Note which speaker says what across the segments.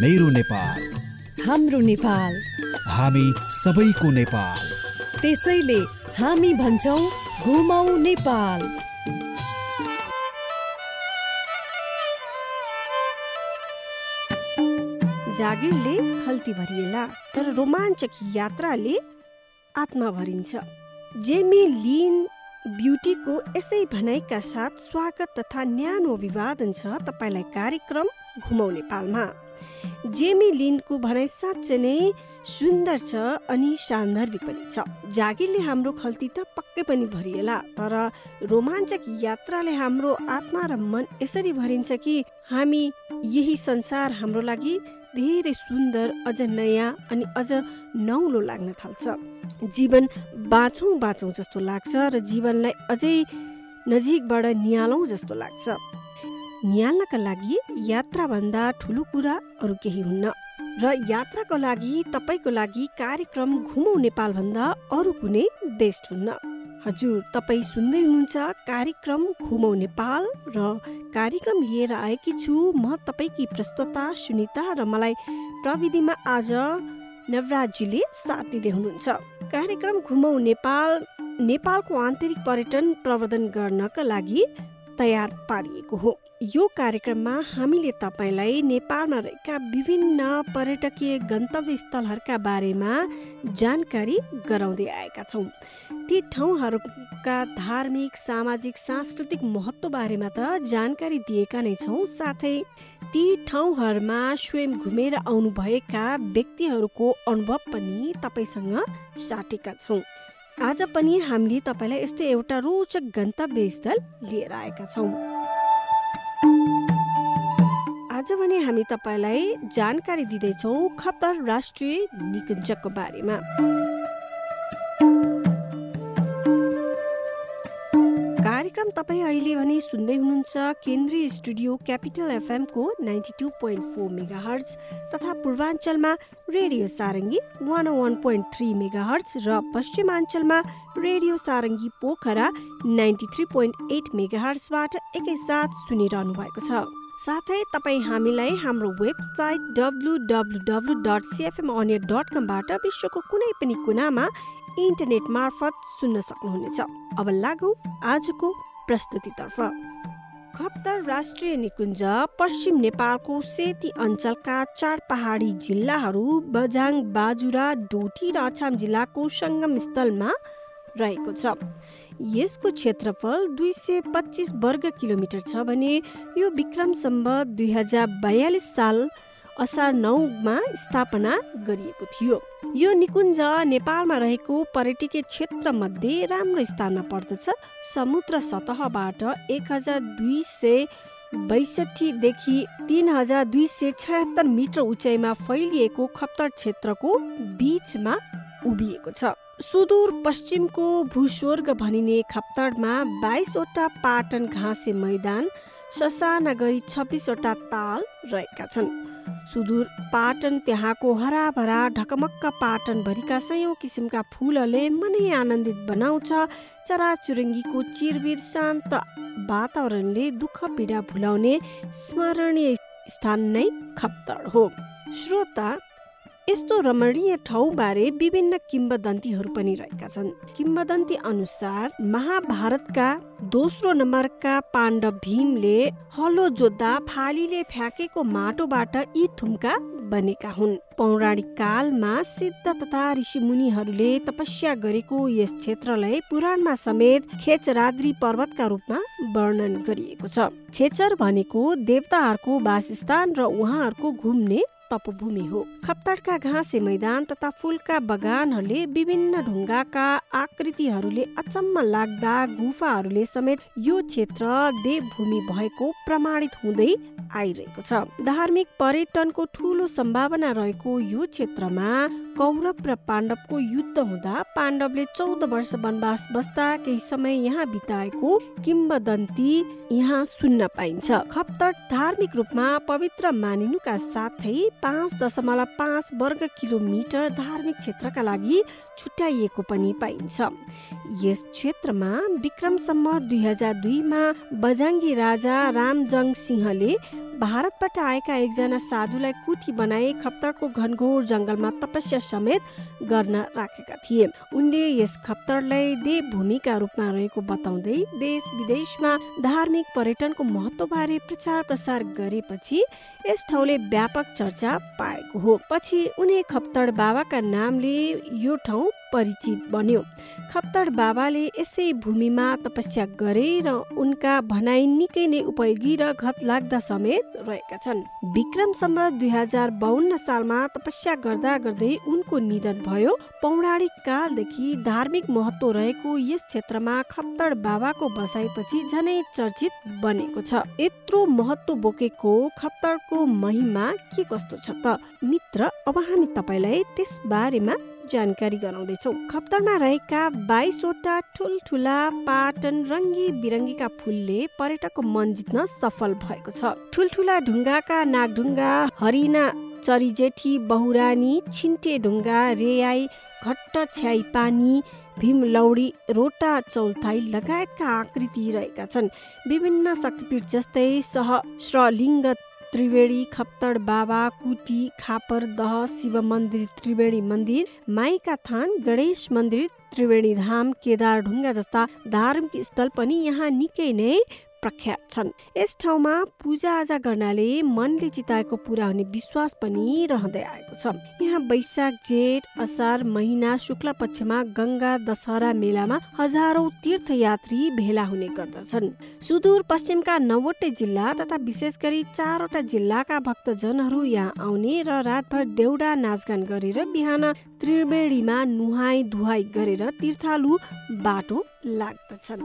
Speaker 1: मेरो नेपाल।
Speaker 2: हाम्रो नेपाल।
Speaker 1: हामी सबैको नेपाल।
Speaker 2: त्यसैले हामी भन्छौँ घुमौ नेपाल।
Speaker 3: जागिरले खल्ती भरिएला तर रोमाञ्चक यात्राले आत्मा भरिन्छ। जेमी लिन ब्युटीको यसै भनाइका साथ स्वागत तथा न्यानो अभिवादन छ तपाईँलाई कार्यक्रम घुमाउ नेपालमा जेमी लिनको भनाइ साँच्चै नै सुन्दर छ अनि सान्दर्भिक पनि छ। जागिरले हाम्रो खल्ती त पक्कै पनि भरिएला तर रोमाञ्चक यात्राले हाम्रो आत्मा र मन यसरी भरिन्छ कि हामी यही संसार हाम्रो लागि धेरै सुन्दर अझ नयाँ अनि अझ नौलो लाग्न थाल्छ। जीवन बाँचौँ बाँचौँ जस्तो लाग्छ र जीवनलाई अझै नजिकबाट निहालौँ जस्तो लाग्छ। निहाल्नका लागि यात्राभन्दा ठुलो कुरा अरू केही हुन्न। र यात्राको लागि तपाईँको लागि कार्यक्रम घुमौ नेपालभन्दा अरू कुनै बेस्ट हुन्न। हजुर तपाईँ सुन्दै हुनुहुन्छ कार्यक्रम घुमौ नेपाल र कार्यक्रम लिएर आएकी छु म तपाईँकी प्रस्तुता सुनिता र मलाई प्रविधिमा आज नवराजीले साथ दिँदै हुनुहुन्छ। कार्यक्रम घुमौ नेपाल नेपालको आन्तरिक पर्यटन प्रवर्धन गर्नका लागि तयार पारिएको हो। यो कार्यक्रममा हामीले तपाईँलाई नेपालमा रहेका विभिन्न पर्यटकीय गन्तव्य स्थलहरूका बारेमा जानकारी गराउँदै आएका छौँ। ती ठाउँहरूका धार्मिक सामाजिक सांस्कृतिक महत्त्व बारेमा त जानकारी दिएका नै छौँ। साथै ती ठाउँहरूमा स्वयं घुमेर आउनुभएका व्यक्तिहरूको अनुभव पनि तपाईँसँग साटेका छौँ। आज पनि हामीले तपाईँलाई यस्तै एउटा रोचक गन्तव्य स्थल लिएर आएका छौँ। आज भने हामी तपाईँलाई जानकारी दिँदैछौँ खप्तर राष्ट्रिय निकुञ्जको बारेमा। कार्यक्रम तपाईँ अहिले भने सुन्दै हुनुहुन्छ केन्द्रीय studio capital एफएमको ninety two point four mega hertz तथा पूर्वाञ्चलमा radio Sarangi one one point three mega hertz र पश्चिमाञ्चलमा radio Sarangi Pokhara ninety three point eight mega हर्चबाट एकैसाथ सुनिरहनु भएको छ। साथै तपाईँ हामीलाई हाम्रो website W W W dot CFM अनियर dot कमबाट विश्वको कुनै पनि कुनामा इन्टरनेट मार्फत सुन्न सक्नुहुनेछ। अब लागौ आजको प्रस्तुतितर्फ। खप्तर राष्ट्रिय निकुञ्ज पश्चिम नेपालको सेती अञ्चलका चार पहाडी जिल्लाहरू बझाङ बाजुरा डोटी र अछाम जिल्लाको सङ्गम स्थलमा रहेको छ। यसको क्षेत्रफल दुई सय पच्चिस वर्ग किलोमिटर छ भने यो विक्रम सम्बत दुई हजार बयालिस साल असार नौमा स्थापना गरिएको थियो। यो निकुञ्ज नेपालमा रहेको पर्यटकीय क्षेत्र मध्ये राम्रो स्थानमा पर्दछ। समुद्र सतहबाट एक हजार दुई सय बैसठीदेखि तिन हजार दुई सय छयत्तर मिटर उचाइमा फैलिएको खप्तर क्षेत्रको बिचमा उभिएको छ। सुदूर पश्चिमको भूस्वर्ग भनिने खप्तडमा बाइसवटा पाटन घाँसे मैदान ससाना गरी छब्बिसवटा ताल रहेका छन्। सुदूर पाटन त्यहाँको हराभरा ढकमक्क पाटनभरिका सयौँ किसिमका फुलहरूले मनै आनन्दित बनाउँछ। चराचुरुङ्गीको चिरबिर शान्त वातावरणले दुःख पीडा भुलाउने स्मरणीय स्थान नै खप्तड हो। श्रोता यस्तो रमणीय ठाउँबारे विभिन्न किम्बदन्तीहरू पनि रहेका छन्। किम्बदन्ती अनुसार महाभारतका दोस्रो नम्बरका पाण्डव भीमले हलो जोत्दा फालीले फ्याँकेको माटोबाट यी थुम्का बनेका हुन्। पौराणिक कालमा सिद्ध तथा ऋषिमुनिहरूले तपस्या गरेको यस क्षेत्रलाई पुराणमा समेत खेचराद्री पर्वतका रूपमा वर्णन गरिएको छ। खेचर भनेको देवताहरूको वासस्थान र उहाँहरूको घुम्ने तपभूमि हो। खप्तडका घाँसे मैदान तथा फुलका बगानहरूले विभिन्न ढुङ्गाका आकृतिहरूले अचम्म लाग्दा गुफाहरूले समेत यो क्षेत्र देवभूमि भएको प्रमाणित हुँदै आइरहेको छ। धार्मिक पर्यटनको ठुलो सम्भावना रहेको यो क्षेत्रमा कौरव र पाण्डवको युद्ध हुँदा पाण्डवले चौध वर्ष वनवास बस्दा केही समय यहाँ बिताएको किम्बदन्ती यहाँ सुन्न पाइन्छ। खप्तड धार्मिक रूपमा पवित्र मानिनुका साथै पाँच दशमलव पाँच वर्ग किलोमिटर धार्मिक क्षेत्रका लागि छुट्याइएको पनि पाइन्छ। यस क्षेत्रमा विक्रमसम्म दुई हजार दुईमा बजाङ्गी राजा रामजङ सिंहले भारतबाट आएका एकजना साधुलाई कुठी बनाए खप्तडको घनघोर जङ्गलमा तपस्या समेत गर्न राखेका थिए। उनले यस खप्तडलाई देवभूमिका रूपमा रहेको बताउँदै देश विदेशमा धार्मिक पर्यटनको महत्त्वबारे प्रचार प्रसार गरेपछि यस ठाउँले व्यापक चर्चा पाएको हो। पछि उनी खप्तड बाबाका नामले यो ठाउँ परिचित बन्यो। खप्तड बाबाले यसै भूमिमा तपस्या गरे र उनका भनाइ निकै नै उपयोगी र घत लाग्दा समेत रहेका छन्। विक्रमसम्म दुई हजार बाहन्न सालमा तपस्या गर्दा गर्दै उनको निधन भयो। पौराणिक कालदेखि धार्मिक महत्व रहेको यस क्षेत्रमा खप्तड बाबाको बसाइपछि झनै चर्चित बनेको छ। यत्रो महत्व बोकेको खप्तडको महिमा के कस्तो छ त? मित्र अब हामी तपाईँलाई त्यस बारेमा जानकारी गराउँदैछौ। खप्तरमा रहेका बाइसवटा ठुल्ठुला पाटन रङ्गी बिरङ्गीका फुलले पर्यटकको मन जित्न सफल भएको छ। ठुल्ठुला ढुङ्गाका नागढुङ्गा हरिना चरिजेठी बहुरानी छिन्टे ढुङ्गा रेयाई घट्ट छ्याई पानी भीमलौडी रोटा चौथाई लगायतका आकृति रहेका छन्। विभिन्न शक्तिपीठ जस्तै सहस्रलिङ्ग त्रिवेणी खप्तड बाबा कुटी खापर दह शिव मन्दिर त्रिवेणी मन्दिर माइका थान गणेश मन्दिर त्रिवेणी धाम केदार ढुङ्गा जस्ता धार्मिक स्थल पनि यहाँ निकै नै प्रख्यात छन्। यस ठाउँमा पूजाआजा गर्नाले मनले चिताएको पुरा हुने विश्वास पनि रहँदै आएको छ। यहाँ वैशाख जेठ असार महिना शुक्ल पक्षमा गङ्गा दशहरा मेलामा हजारौं तीर्थयात्री भेला हुने गर्दछन्। सुदूर पश्चिमका नौवटै जिल्ला तथा विशेष गरी चारवटा जिल्लाका भक्तजनहरू यहाँ आउने र रातभर देउडा नाचगान गरेर बिहान त्रिवेणीमा नुहाई धुवाई गरेर तीर्थालु बाटो लाग्दछन्।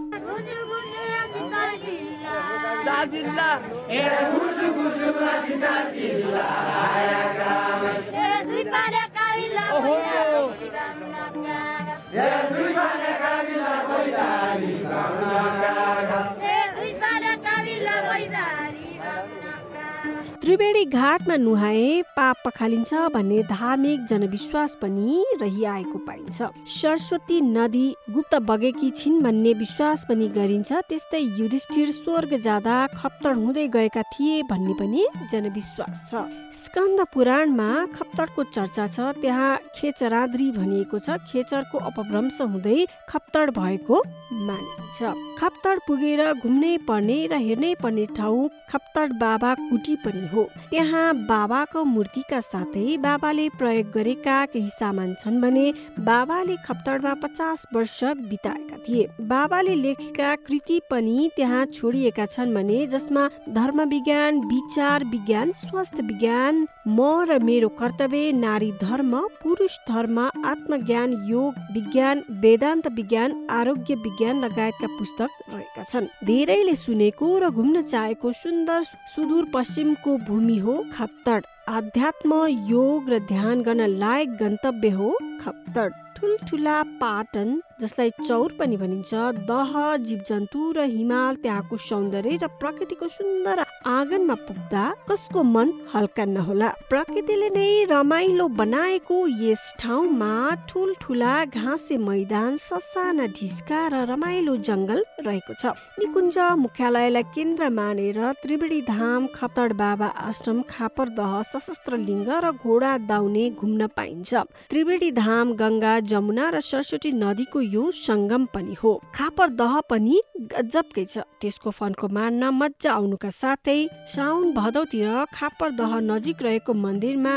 Speaker 3: त्रिवेणी घाटमा नुहाए पाप पखालिन्छ भन्ने धार्मिक जनविश्वास पनि रहिआएको पाइन्छ। सरस्वती नदी गुप्त बगेकी छिन् भन्ने विश्वास पनि गरिन्छ त्यस्तै युधिष्ठिर स्वर्ग जाँदा खप्तड हुँदै गएका थिए भन्ने पनि जनविश्वास छ। स्कन्द पुराणमा खप्तडको चर्चा छ त्यहाँ खेचराद्री भनिएको छ खेचरको अपभ्रंश हुँदै खप्तड भएको मानिन्छ। खप्तड पुगेर घुम्नै पर्ने र हेर्नै पर्ने ठाउँ खप्तड बाबा कुटी पनि हो। त्यहाँ बाबाको मूर्तिका साथै बाबाले प्रयोग गरेका केही सामान छन् भने बाबाले खप्तडमा पचास वर्ष बिताएका थिए। बाबाले लेखेका कृति पनि त्यहाँ छोडिएका छन् भने जसमा धर्म विज्ञान विचार विज्ञान स्वास्थ्य विज्ञान म र मेरो कर्तव्य नारी धर्म पुरुष धर्म आत्मज्ञान योग विज्ञान वेदान्त विज्ञान आरोग्य विज्ञान लगायतका पुस्तक रहेका छन्। धेरैले सुनेको र घुम्न चाहेको सुन्दर सुदूर पश्चिमको भूमि हो खप्तड आध्यात्म योग र ध्यान गर्न लायक गन्तव्य हो खप्तड ठुल्ठुला पाटन जसलाई चौर पनि भनिन्छ दह जीवजन्तु र हिमाल त्यहाँको सौन्दर्य र प्रकृतिको सुन्दर आँगनमा पुग्दा कसको मन हल्का नहोला। प्रकृतिले नै रमाइलो बनाएको यस ठाउँमा ठुल्ठुला घाँसे मैदान ससाना ढिस्का र रमाइलो जङ्गल रहेको छ। निकुञ्ज मुख्यालयलाई केन्द्र मानेर त्रिवेणी धाम खप्तड बाबा आश्रम खापर दह सशस्त्र लिङ्ग र घोडा दाउने घुम्न पाइन्छ। त्रिवेणी धाम गङ्गा जमुना र सरस्वती नदीको यो सङ्गम पनि हो। खापर दह पनि गजबकै छ। त्यसको फन्को मार्न मजा आउनुका साथै साउन भदौतिर खापर दह नजिक रहेको मन्दिरमा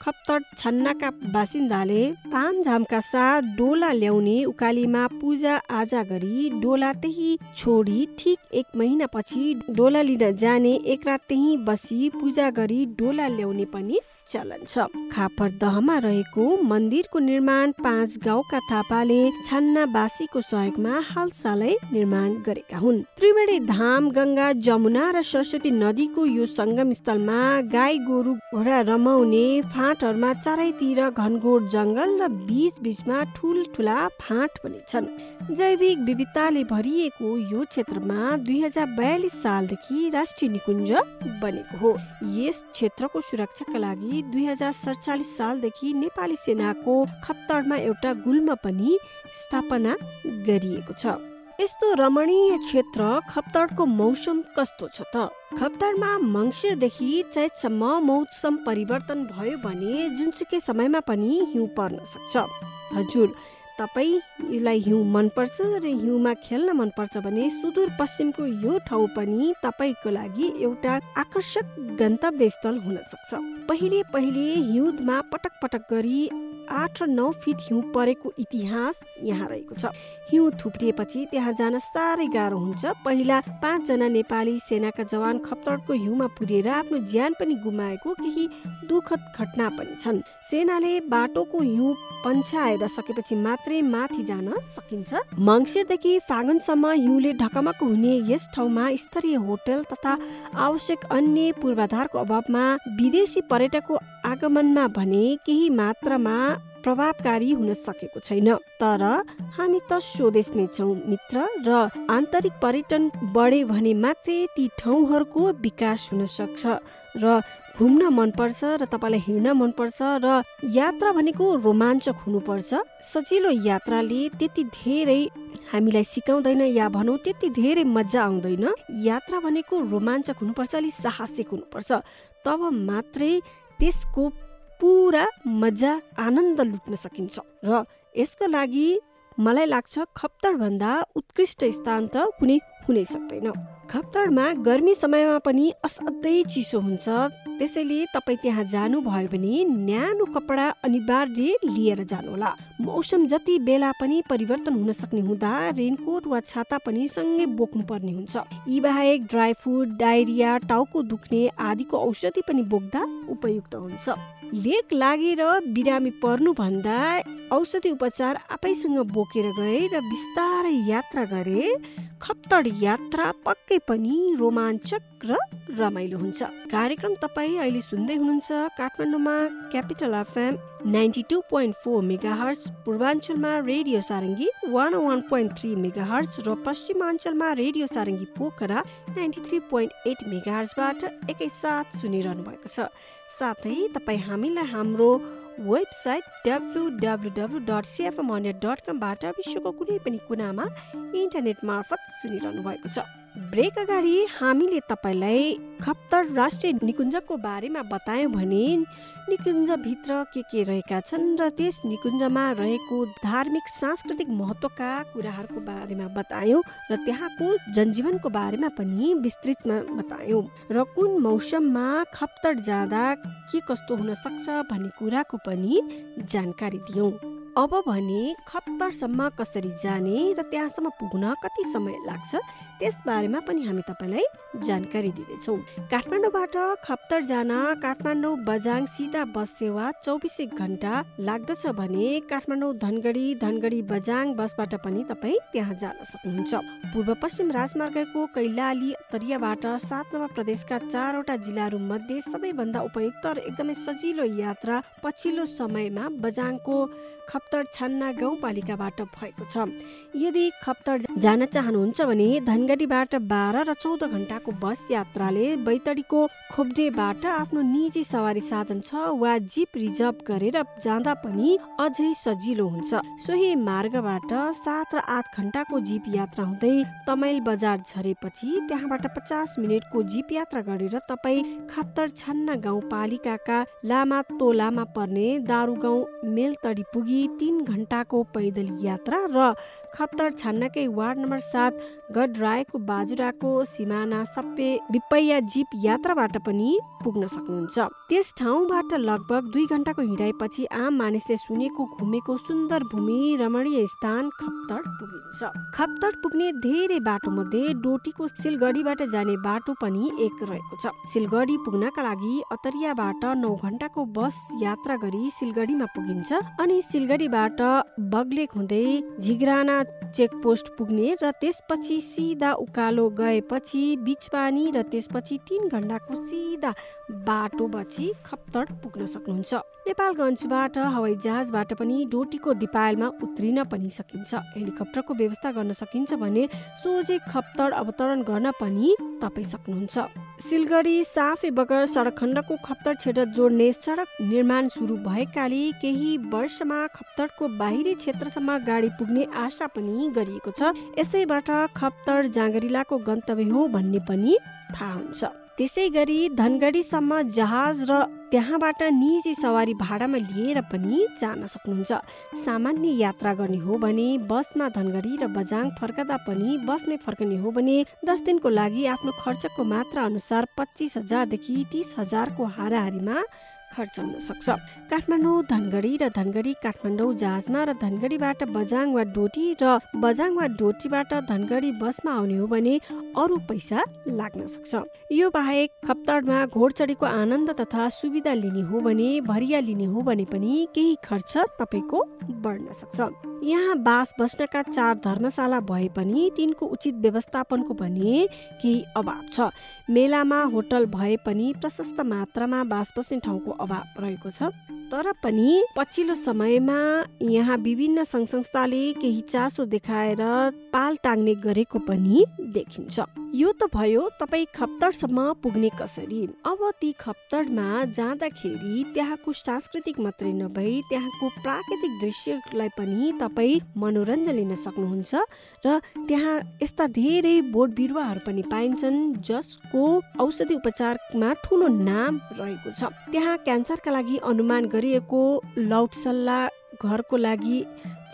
Speaker 3: खप्तड छन्नाका बासिन्दाले तामझामका साथ डोला ल्याउने उकालीमा पूजा आजा गरी डोला त्यही छोडी ठिक एक महिनापछि डोला लिन जाने एक रात त्यही बसी पूजा गरी डोला ल्याउने पनि चलन छ। खापर दहमा रहेको मन्दिरको निर्माण पाँच गाउँका थापाले छन्नावासीको सहयोगमा हालसालै निर्माण गरेका हुन्। त्रिवेणी धाम गङ्गा जमुना र सरस्वती नदीको यो सङ्गम स्थलमा गाई गोरु घोडा रमाउने फाँटहरूमा चारैतिर घनघोर जङ्गल र बीच बीचमा ठुल्ठुला फाँट पनि छन्। जैविक विविधताले भरिएको यो क्षेत्रमा दुई हजार बयालिस सालदेखि राष्ट्रिय निकुञ्ज बनेको हो। यस क्षेत्रको सुरक्षाका लागि दुई हजार सडचालिस सालदेखि नेपाली सेनाको खप्तडमा एउटा गुल्म पनि स्थापना गरिएको छ। यस्तो रमणीय क्षेत्र खप्तडको मौसम कस्तो छ त? खप्तडमा मङ्सिरदेखि चैतसम्म मौसम परिवर्तन भयो भने जुनसुकै समयमा पनि हिउँ पर्न सक्छ। हजुर तपाईँलाई हिउँ मनपर्छ र हिउँमा खेल्न मनपर्छ भने सुदूरपश्चिमको यो ठाउँ पनि तपाईँको लागि एउटा आकर्षक गन्तव्य स्थल हुन सक्छ। पहिले पहिले हिउँदमा पटक पटक गरी आठ र नौ फिट हिउँ परेको इतिहास यहाँ रहेको छ। हिउँ थुप्रिएपछि त्यहाँ जान साह्रै गाह्रो हुन्छ। पहिला पाँचजना नेपाली सेनाका जवान खप्तडको हिउँमा पुगेर आफ्नो ज्यान पनि गुमाएको केही दुःखद घटना पनि छन्। सेनाले बाटोको हिउँ पन्छाएर सकेपछि मात्रै माथि जान सकिन्छ। मङ्सिरदेखि फागुनसम्म हिउँले ढकमक हुने यस ठाउँमा स्तरीय होटल तथा आवश्यक अन्य पूर्वाधारको अभावमा विदेशी पर्यटकको आगमनमा भने केही मात्रामा प्रभावकारी हुन सकेको छैन। तर हामी त स्वदेशमै छौँ मित्र र आन्तरिक पर्यटन बढे भने मात्रै ती ठाउँहरूको विकास हुन सक्छ। र घुम्न मनपर्छ र तपाईँलाई हिँड्न मनपर्छ र यात्रा भनेको रोमाञ्चक हुनुपर्छ। सजिलो यात्राले त्यति धेरै हामीलाई सिकाउँदैन या भनौँ त्यति धेरै मजा आउँदैन। यात्रा भनेको रोमाञ्चक हुनुपर्छ अलिक साहसिक हुनुपर्छ। तब मात्रै त्यसको पुरा मजा आनन्द लुट्न सकिन्छ र यसको लागि मलाई लाग्छ खप्तडभन्दा उत्कृष्ट स्थान त कुनै हुनै सक्दैन खप्तडमा गर्मी समयमा पनि असाध्यै चिसो हुन्छ। त्यसैले तपाईँ त्यहाँ जानुभयो भने न्यानो कपडा अनिवार्य लिएर जानुहोला। मौसम जति बेला पनि परिवर्तन हुन सक्ने हुँदा रेनकोट वा छाता पनि सँगै बोक्नु पर्ने हुन्छ। यी बाहेक ड्राई फ्रुट डायरिया टाउको दुख्ने आदिको औषधि पनि बोक्दा उपयुक्त हुन्छ। लेक लागेर बिरामी पर्नुभन्दा औषधि उपचार आफैसँग बोकेर गए र बिस्तारै यात्रा गरे खप्तड यात्रा पक्कै पनि रोमाञ्चक र रमाइलो हुन्छ। कार्यक्रम तपाईँ अहिले सुन्दै हुनुहुन्छ काठमाडौँमा capital FM ninety two point four mega hertz पूर्वाञ्चलमा radio Sarangi one one point three mega hertz र पश्चिमाञ्चलमा radio Sarangi Pokhara ninety three point eight mega हर्सबाट एकैसाथ सुनिरहनु भएको छ। साथै तपाईँ हामीलाई हाम्रो website W W W dot CFM hundred dot कमबाट विश्वको कुनै पनि कुनामा इन्टरनेट मार्फत सुनिरहनु भएको छ। ब्रेक अगाडि हामीले तपाईँलाई खप्तर राष्ट्रिय निकुञ्जको बारेमा बतायौँ भने निकुञ्जभित्र के के रहेका छन् र त्यस निकुञ्जमा रहेको धार्मिक सांस्कृतिक महत्त्वका कुराहरूको बारेमा बतायौँ र त्यहाँको जनजीवनको बारेमा पनि विस्तृतमा बतायौँ। र कुन मौसममा खप्तर जाँदा के कस्तो हुन सक्छ भन्ने कुराको पनि जानकारी दियौँ। अब भने खप्तरसम्म कसरी जाने र त्यहाँसम्म पुग्न कति समय लाग्छ त्यस बारेमा पनि हामी तपाईँलाई जानकारी दिँदैछौँ। काठमाडौँबाट खप्तर जान काठमाडौँ बजाङ सिधा बस सेवा चौबिसै घन्टा लाग्दछ भने काठमाडौँ धनगढी धनगढी बजाङ बसबाट पनि तपाईँ त्यहाँ जान सक्नुहुन्छ। पूर्व पश्चिम राजमार्गको कैलाली तरियाबाट सात नम्बर प्रदेशका चारवटा जिल्लाहरू मध्ये सबैभन्दा उपयुक्त र एकदमै सजिलो यात्रा पछिल्लो समयमा बजाङको खप्तर छान्ना गाउँपालिकाबाट भएको छ। यदि खप्तर जान चाहनुहुन्छ भने धनगढीबाट बाह्र र चौध घन्टाको बस यात्राले बैतडीको खोप्डेबाट आफ्नो निजी सवारी साधन छ वा जिप रिजर्भ गरेर जाँदा पनि अझै सजिलो हुन्छ। सोही मार्गबाट सात र आठ घन्टाको जिप यात्रा हुँदै तमाइल बजार झरेपछि त्यहाँबाट पचास मिनटको जिप यात्रा गरेर तपाईँ खप्तर छान्ना गाउँपालिकाका लामा तोलामा पर्ने दारू गाउँ मेलतडी पुगी तिन घन्टाको पैदल यात्रा र खप्तर छान्नाकै वार्ड नम्बर सात गडरायको बाजुराको सिमाना सप्पे विपैया जिप यात्राबाट पनि पुग्न सक्नुहुन्छ। त्यस ठाउँबाट लगभग दुई घन्टाको हिँडाइपछि आम मानिसले सुनेको घुमेको सुन्दर भूमि रमणीय स्थान खप्तड पुगिन्छ। खप्तड पुग्ने धेरै बाटो मध्ये डोटीको सिलगढीबाट जाने बाटो पनि एक रहेको छ। सिलगढी पुग्नका लागि अतरियाबाट नौ घन्टाको बस यात्रा गरी सिलगढीमा पुगिन्छ अनि सिलगढीबाट बग्लेक हुँदै झिग्राना चेकपोस्ट पुग्ने र त्यसपछि सिधा उकालो गएपछि बिचपानी र त्यसपछि तिन घन्टाको सिधा बाटो बची खप्तड पुग्न सक्नुहुन्छ। नेपालगञ्जबाट हवाई जहाजबाट पनि डोटीको दिपायलमा उत्रिन पनि सकिन्छ। हेलिकप्टरको व्यवस्था गर्न सकिन्छ भने सोझै खप्तड अवतरण गर्न पनि तपाईँ सक्नुहुन्छ। सिलगढी साफे बगर सडक खण्डको खप्तड क्षेत्र जोड्ने सडक निर्माण सुरु भएकाले केही वर्षमा खप्तडको बाहिरी क्षेत्रसम्म गाडी पुग्ने आशा पनि गरिएको छ। यसैबाट खप्तड जाँगरिलाको गन्तव्य हो भन्ने पनि थाहा हुन्छ। त्यसै गरी धनगढीसम्म जहाज र त्यहाँबाट निजी सवारी भाडामा लिएर पनि जान सक्नुहुन्छ। सामान्य यात्रा गर्ने हो भने बसमा धनगढी र बजाङ फर्कदा पनि बसमै फर्कने हो भने दस दिनको लागि आफ्नो खर्चको मात्रा अनुसार पच्चिस हजारदेखि तिस हजारको हाराहारीमा खर्च हुन सक्छ। काठमाडौँ धनगढी र धनगढी काठमाडौँ जहाजमा र धनगढीबाट बजाङ वा डोटी र बजाङ वा डोटीबाट धनगढी बसमा आउने हो भने अरू पैसा लाग्न सक्छ। यो बाहेक खप्तडमा घोडचडीको आनन्द तथा सुविधा लिने हो भने भरिया लिने हो भने पनि केही खर्च तपाईँको बढ्न सक्छ। यहाँ बास बस्नका चार धर्मशाला भए पनि तिनको उचित व्यवस्थापनको भने केही अभाव छ। मेलामा होटल भए पनि प्रशस्त मात्रामा बास बस्ने ठाउँको अभाव रहेको छ। तर पनि पछिल्लो समयमा यहाँ विभिन्न सङ्घ संस्थाले केही चासो देखाएर पाल टाङ्ने गरेको पनि देखिन्छ। यो त भयो तपाईँ खप्तडसम्म पुग्ने कसरी? अब ती खप्तडमा जाँदाखेरि त्यहाँको सांस्कृतिक मात्रै नभई त्यहाँको प्राकृतिक दृश्यलाई पनि तपाईँ मनोरञ्जन लिन सक्नुहुन्छ र त्यहाँ यस्ता धेरै बोट बिरुवाहरू पनि पाइन्छन् जसको औषधि उपचारमा ठुलो नाम रहेको छ। त्यहाँ क्यान्सरका लागि अनुमान गरिएको लौटसल्ला घरको लागि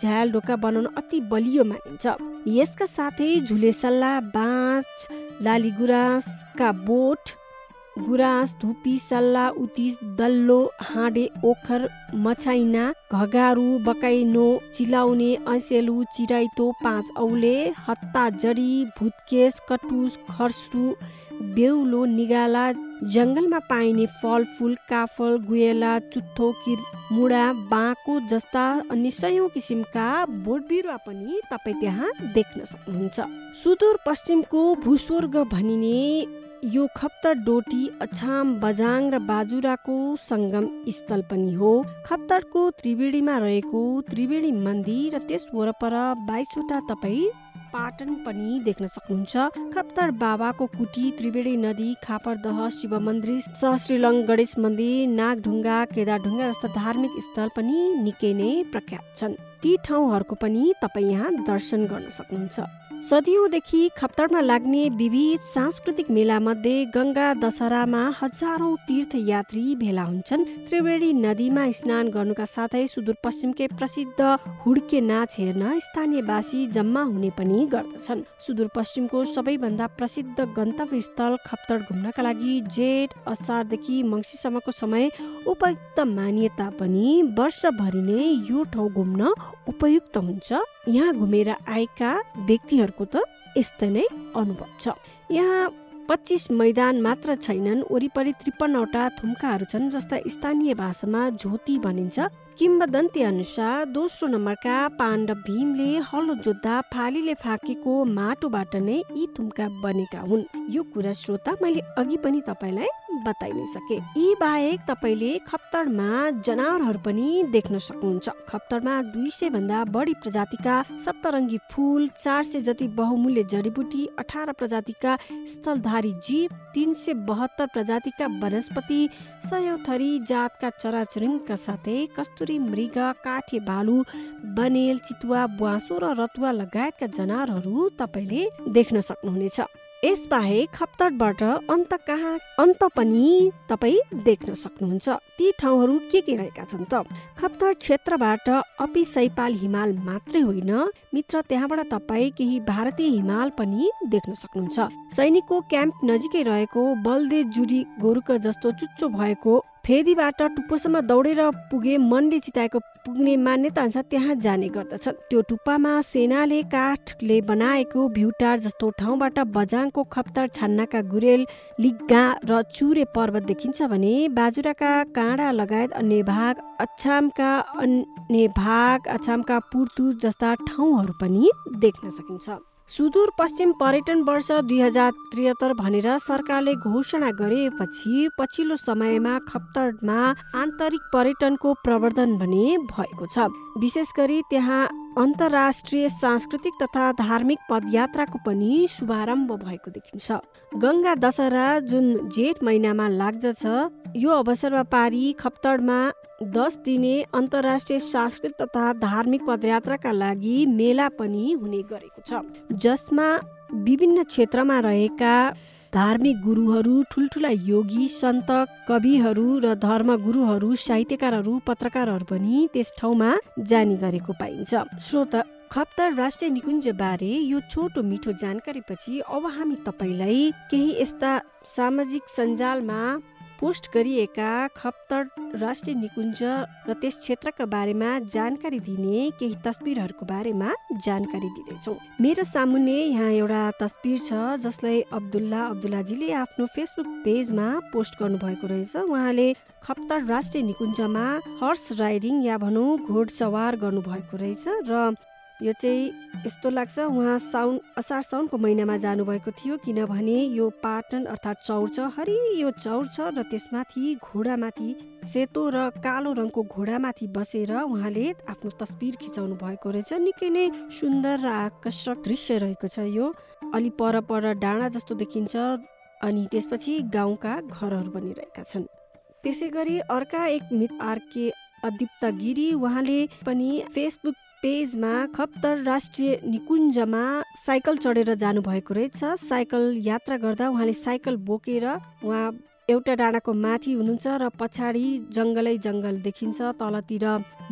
Speaker 3: झ्याल ढोका बनाउन अति बलियो मानिन्छ। यसका साथै झुलेसल्ला बाँस लाली गुराँसका बोट गुराँस धुपी सल्ला उतिस दल्लो हाँडे ओखर मछाइना घगारु बकाइनो चिलाउने ऐसेलु चिराइतो पाँच औले हत्ता जडी भुतकेस कटुस खर्सु बेउलो निगाला जङ्गलमा पाइने फलफुल काफल गुएला चुत्थो किर मुडा बाँको जस्ता अन्य सयौँ किसिमका बोट बिरुवा पनि तपाईँ त्यहाँ देख्न सक्नुहुन्छ। सुदूर पश्चिमको भूस्वर्ग भनिने यो खप्तर डोटी अछाम बजाङ र बाजुराको सङ्गम स्थल पनि हो। खप्तरको त्रिवेणीमा रहेको त्रिवेणी मन्दिर र त्यस वरपर बाइसवटा तपाईँ पाटन पनि देख्न सक्नुहुन्छ। खप्तर बाबाको कुटी त्रिवेणी नदी खापरदह शिव मन्दिर सहश्रीलङ गणेश मन्दिर नागढुङ्गा केदारढुङ्गा जस्ता धार्मिक स्थल पनि निकै नै प्रख्यात छन्। ती ठाउँहरूको पनि तपाईँ यहाँ दर्शन गर्न सक्नुहुन्छ। सदियौँदेखि खप्तडमा लाग्ने विविध सांस्कृतिक मेला मध्ये गङ्गा दशहरामा हजारौँ तीर्थयात्री भेला हुन्छन्। त्रिवेणी नदीमा स्नान गर्नुका साथै सुदूरपश्चिमकै प्रसिद्ध हुड्के नाच हेर्न स्थानीयवासी जम्मा हुने पनि गर्दछन्। सुदूरपश्चिमको सबैभन्दा प्रसिद्ध गन्तव्य स्थल खप्तड घुम्नका लागि जेठ असारदेखि मङ्सीसम्मको समय उपयुक्त मानिए तापनि वर्षभरि नै यो ठाउँ घुम्न उपयुक्त हुन्छ। यहाँ घुमेर आएका व्यक्तिहरूको त यस्तै नै अनुभव छ। यहाँ पच्चिस मैदान मात्र छैनन् वरिपरि त्रिपन्नवटा थुम्काहरू छन् जस्ता स्थानीय भाषामा झोती भनिन्छ। किम्बदन्ती अनुसार दोस्रो नम्बरका पाण्डव भीमले हलो जोत्दा फालीले फाकेको माटोबाट नै यी थुम्का बनेका हुन्। यो कुरा श्रोता मैले अघि पनि तपाईँलाई बताइ नै सके। यी बाहेक तपाईँले खप्तडमा जनावरहरू पनि देख्न सक्नुहुन्छ। खप्तडमा दुई सय भन्दा बढी प्रजातिका सप्तरङ्गी फुल चार सय जति बहुमूल्य जडीबुटी अठार प्रजातिका स्थलधारी जीव तिन सय बहत्तर प्रजातिका वनस्पति सयौँ थरी जातका चराचुरुङका साथै कस्तुरी मृग काठे भालु बनेल चितुवा बुवासो र रतुवा लगायतका जनावरहरू तपाईँले देख्न सक्नुहुनेछ। यसबाहेक खप्तडबाट अन्त कहाँ अन्त पनि तपाईँ देख्न सक्नुहुन्छ। ती ठाउँहरू के के रहेका छन् त? खप्तड क्षेत्रबाट अपी सैपाल हिमाल मात्रै होइन। मित्र त्यहाँबाट तपाईँ केही भारतीय हिमाल पनि देख्न सक्नुहुन्छ। सैनिकको क्याम्प नजिकै रहेको बलदे जुडी गोरुक जस्तो चुच्चो भएको फेदीबाट टुप्पोसम्म दौडेर पुगे मनले चिताएको पुग्ने मान्यता अनुसार त्यहाँ जाने गर्दछ त्यो टुप्पामा सेनाले काठले बनाएको भ्युटार जस्तो ठाउँबाट बजाङको खप्तर छान्नाका गुरेल लिग्गा र चुरे पर्वत देखिन्छ भने बाजुराका काँडा लगायत अन्य भाग अछामका अन्य भाग अछामका पुर्तु जस्ता ठाउँहरू पनि देख्न सकिन्छ। सुदूरपश्चिम पर्यटन वर्ष दुई हजार त्रिहत्तर भनेर सरकारले घोषणा गरेपछि पछिल्लो समयमा खप्तडमा आन्तरिक पर्यटनको प्रवर्धन भने भएको छ। विशेष गरी त्यहाँ अन्तर्राष्ट्रिय सांस्कृतिक तथा धार्मिक पदयात्राको पनि शुभारम्भ भएको देखिन्छ। गङ्गा दशहरा जुन जेठ महिनामा लाग्दछ यो अवसरमा पारी खप्तडमा दस दिने अन्तर्राष्ट्रिय सांस्कृतिक तथा धार्मिक पदयात्राका लागि मेला पनि हुने गरेको छ। जसमा विभिन्न क्षेत्रमा रहेका धार्मिक गुरुहरू ठुल्ठुला योगी सन्त कविहरू र धर्मगुरुहरू साहित्यकारहरू पत्रकारहरू पनि त्यस ठाउँमा जाने गरेको पाइन्छ। श्रोता खप्तर राष्ट्रिय निकुञ्ज बारे यो छोटो मिठो जानकारीपछि अब हामी तपाईँलाई केही यस्ता सामाजिक सञ्जालमा पोस्ट गरिएका खप्तर राष्ट्रिय निकुञ्ज र त्यस क्षेत्रका बारेमा जानकारी दिने केही तस्बिरहरूको बारेमा जानकारी दिँदैछौँ। मेरो सामुन्ने यहाँ एउटा तस्बिर छ जसलाई अब्दुल्ला अब्दुल्लाजीले आफ्नो फेसबुक पेजमा पोस्ट गर्नुभएको रहेछ। उहाँले खप्तर राष्ट्रिय निकुञ्जमा हर्स राइडिङ या भनौँ घोडसवार गर्नुभएको रहेछ र यो चाहिँ यस्तो लाग्छ उहाँ साउन असार साउनको महिनामा जानुभएको थियो किनभने यो पाटन अर्थात् चौर छ हरियो चौर छ र त्यसमाथि घोडामाथि सेतो र कालो रङको घोडामाथि बसेर उहाँले आफ्नो तस्बिर खिचाउनु भएको रहेछ। निकै नै सुन्दर र आकर्षक दृश्य रहेको छ यो। अलि पर पर डाँडा जस्तो देखिन्छ अनि त्यसपछि गाउँका घरहरू बनिरहेका छन्। त्यसै गरी अर्का एक मित आरके अदिप्त गिरी उहाँले पनि फेसबुक पेजमा खप्तर राष्ट्रिय निकुञ्जमा साइकल चढेर जानुभएको रहेछ। साइकल यात्रा गर्दा उहाँले साइकल बोकेर उहाँ एउटा डाँडाको माथि हुनुहुन्छ र पछाडि जङ्गलै जङ्गल देखिन्छ। तलतिर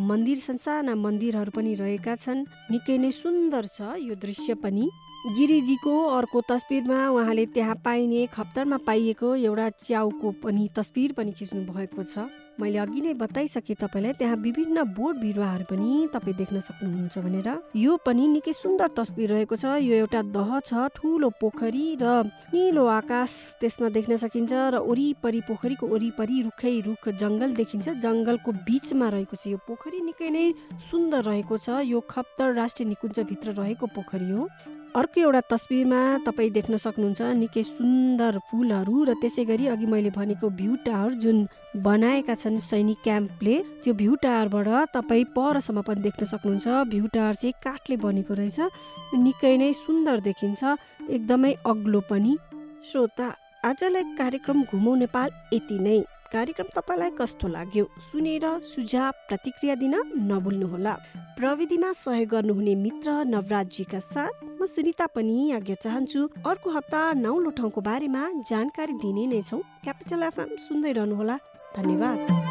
Speaker 3: मन्दिर साना मन्दिरहरू पनि रहेका छन्। निकै नै सुन्दर छ यो दृश्य पनि। गिरिजीको अर्को तस्बिरमा उहाँले त्यहाँ पाइने खप्तरमा पाइएको एउटा च्याउको पनि तस्बिर पनि खिच्नु भएको छ। मैले अघि नै बताइसकेँ तपाईँलाई त्यहाँ विभिन्न बोट बिरुवाहरू पनि तपाईँ देख्न सक्नुहुन्छ भनेर। यो पनि निकै सुन्दर तस्बिर रहेको छ। यो एउटा दह छ ठुलो पोखरी र निलो आकाश। त्यसमा देख्न सकिन्छ र वरिपरि पोखरीको वरिपरि रुखै रुख जङ्गल देखिन्छ। जङ्गलको बिचमा रहेको छ यो पोखरी। निकै नै सुन्दर रहेको छ। यो खप्तर राष्ट्रिय निकुञ्जभित्र रहेको पोखरी हो। अर्को एउटा तस्बिरमा तपाईँ देख्न सक्नुहुन्छ निकै सुन्दर फुलहरू र त्यसै गरी अघि मैले भनेको भ्यू टावर जुन बनाएका छन् सैनिक क्याम्पले त्यो भ्यू टावरबाट तपाईँ परसम्म पनि देख्न सक्नुहुन्छ। भ्यू टावर चाहिँ काठले बनेको रहेछ निकै नै सुन्दर देखिन्छ एकदमै अग्लो पनि। श्रोता आजलाई कार्यक्रम घुमौ नेपाल यति नै। कार्यक्रम तपाईँलाई कस्तो लाग्यो? सुनेर सुझाव प्रतिक्रिया दिन नभुल्नुहोला। प्रविधिमा सहयोग गर्नुहुने मित्र नवराजीका साथ म सुनिता पनि आज्ञा चाहन्छु अर्को हप्ता नौलो ठाउँको बारेमा जानकारी दिने नै छौँ। क्यापिटल एफएम सुन्दै रहनुहोला। धन्यवाद।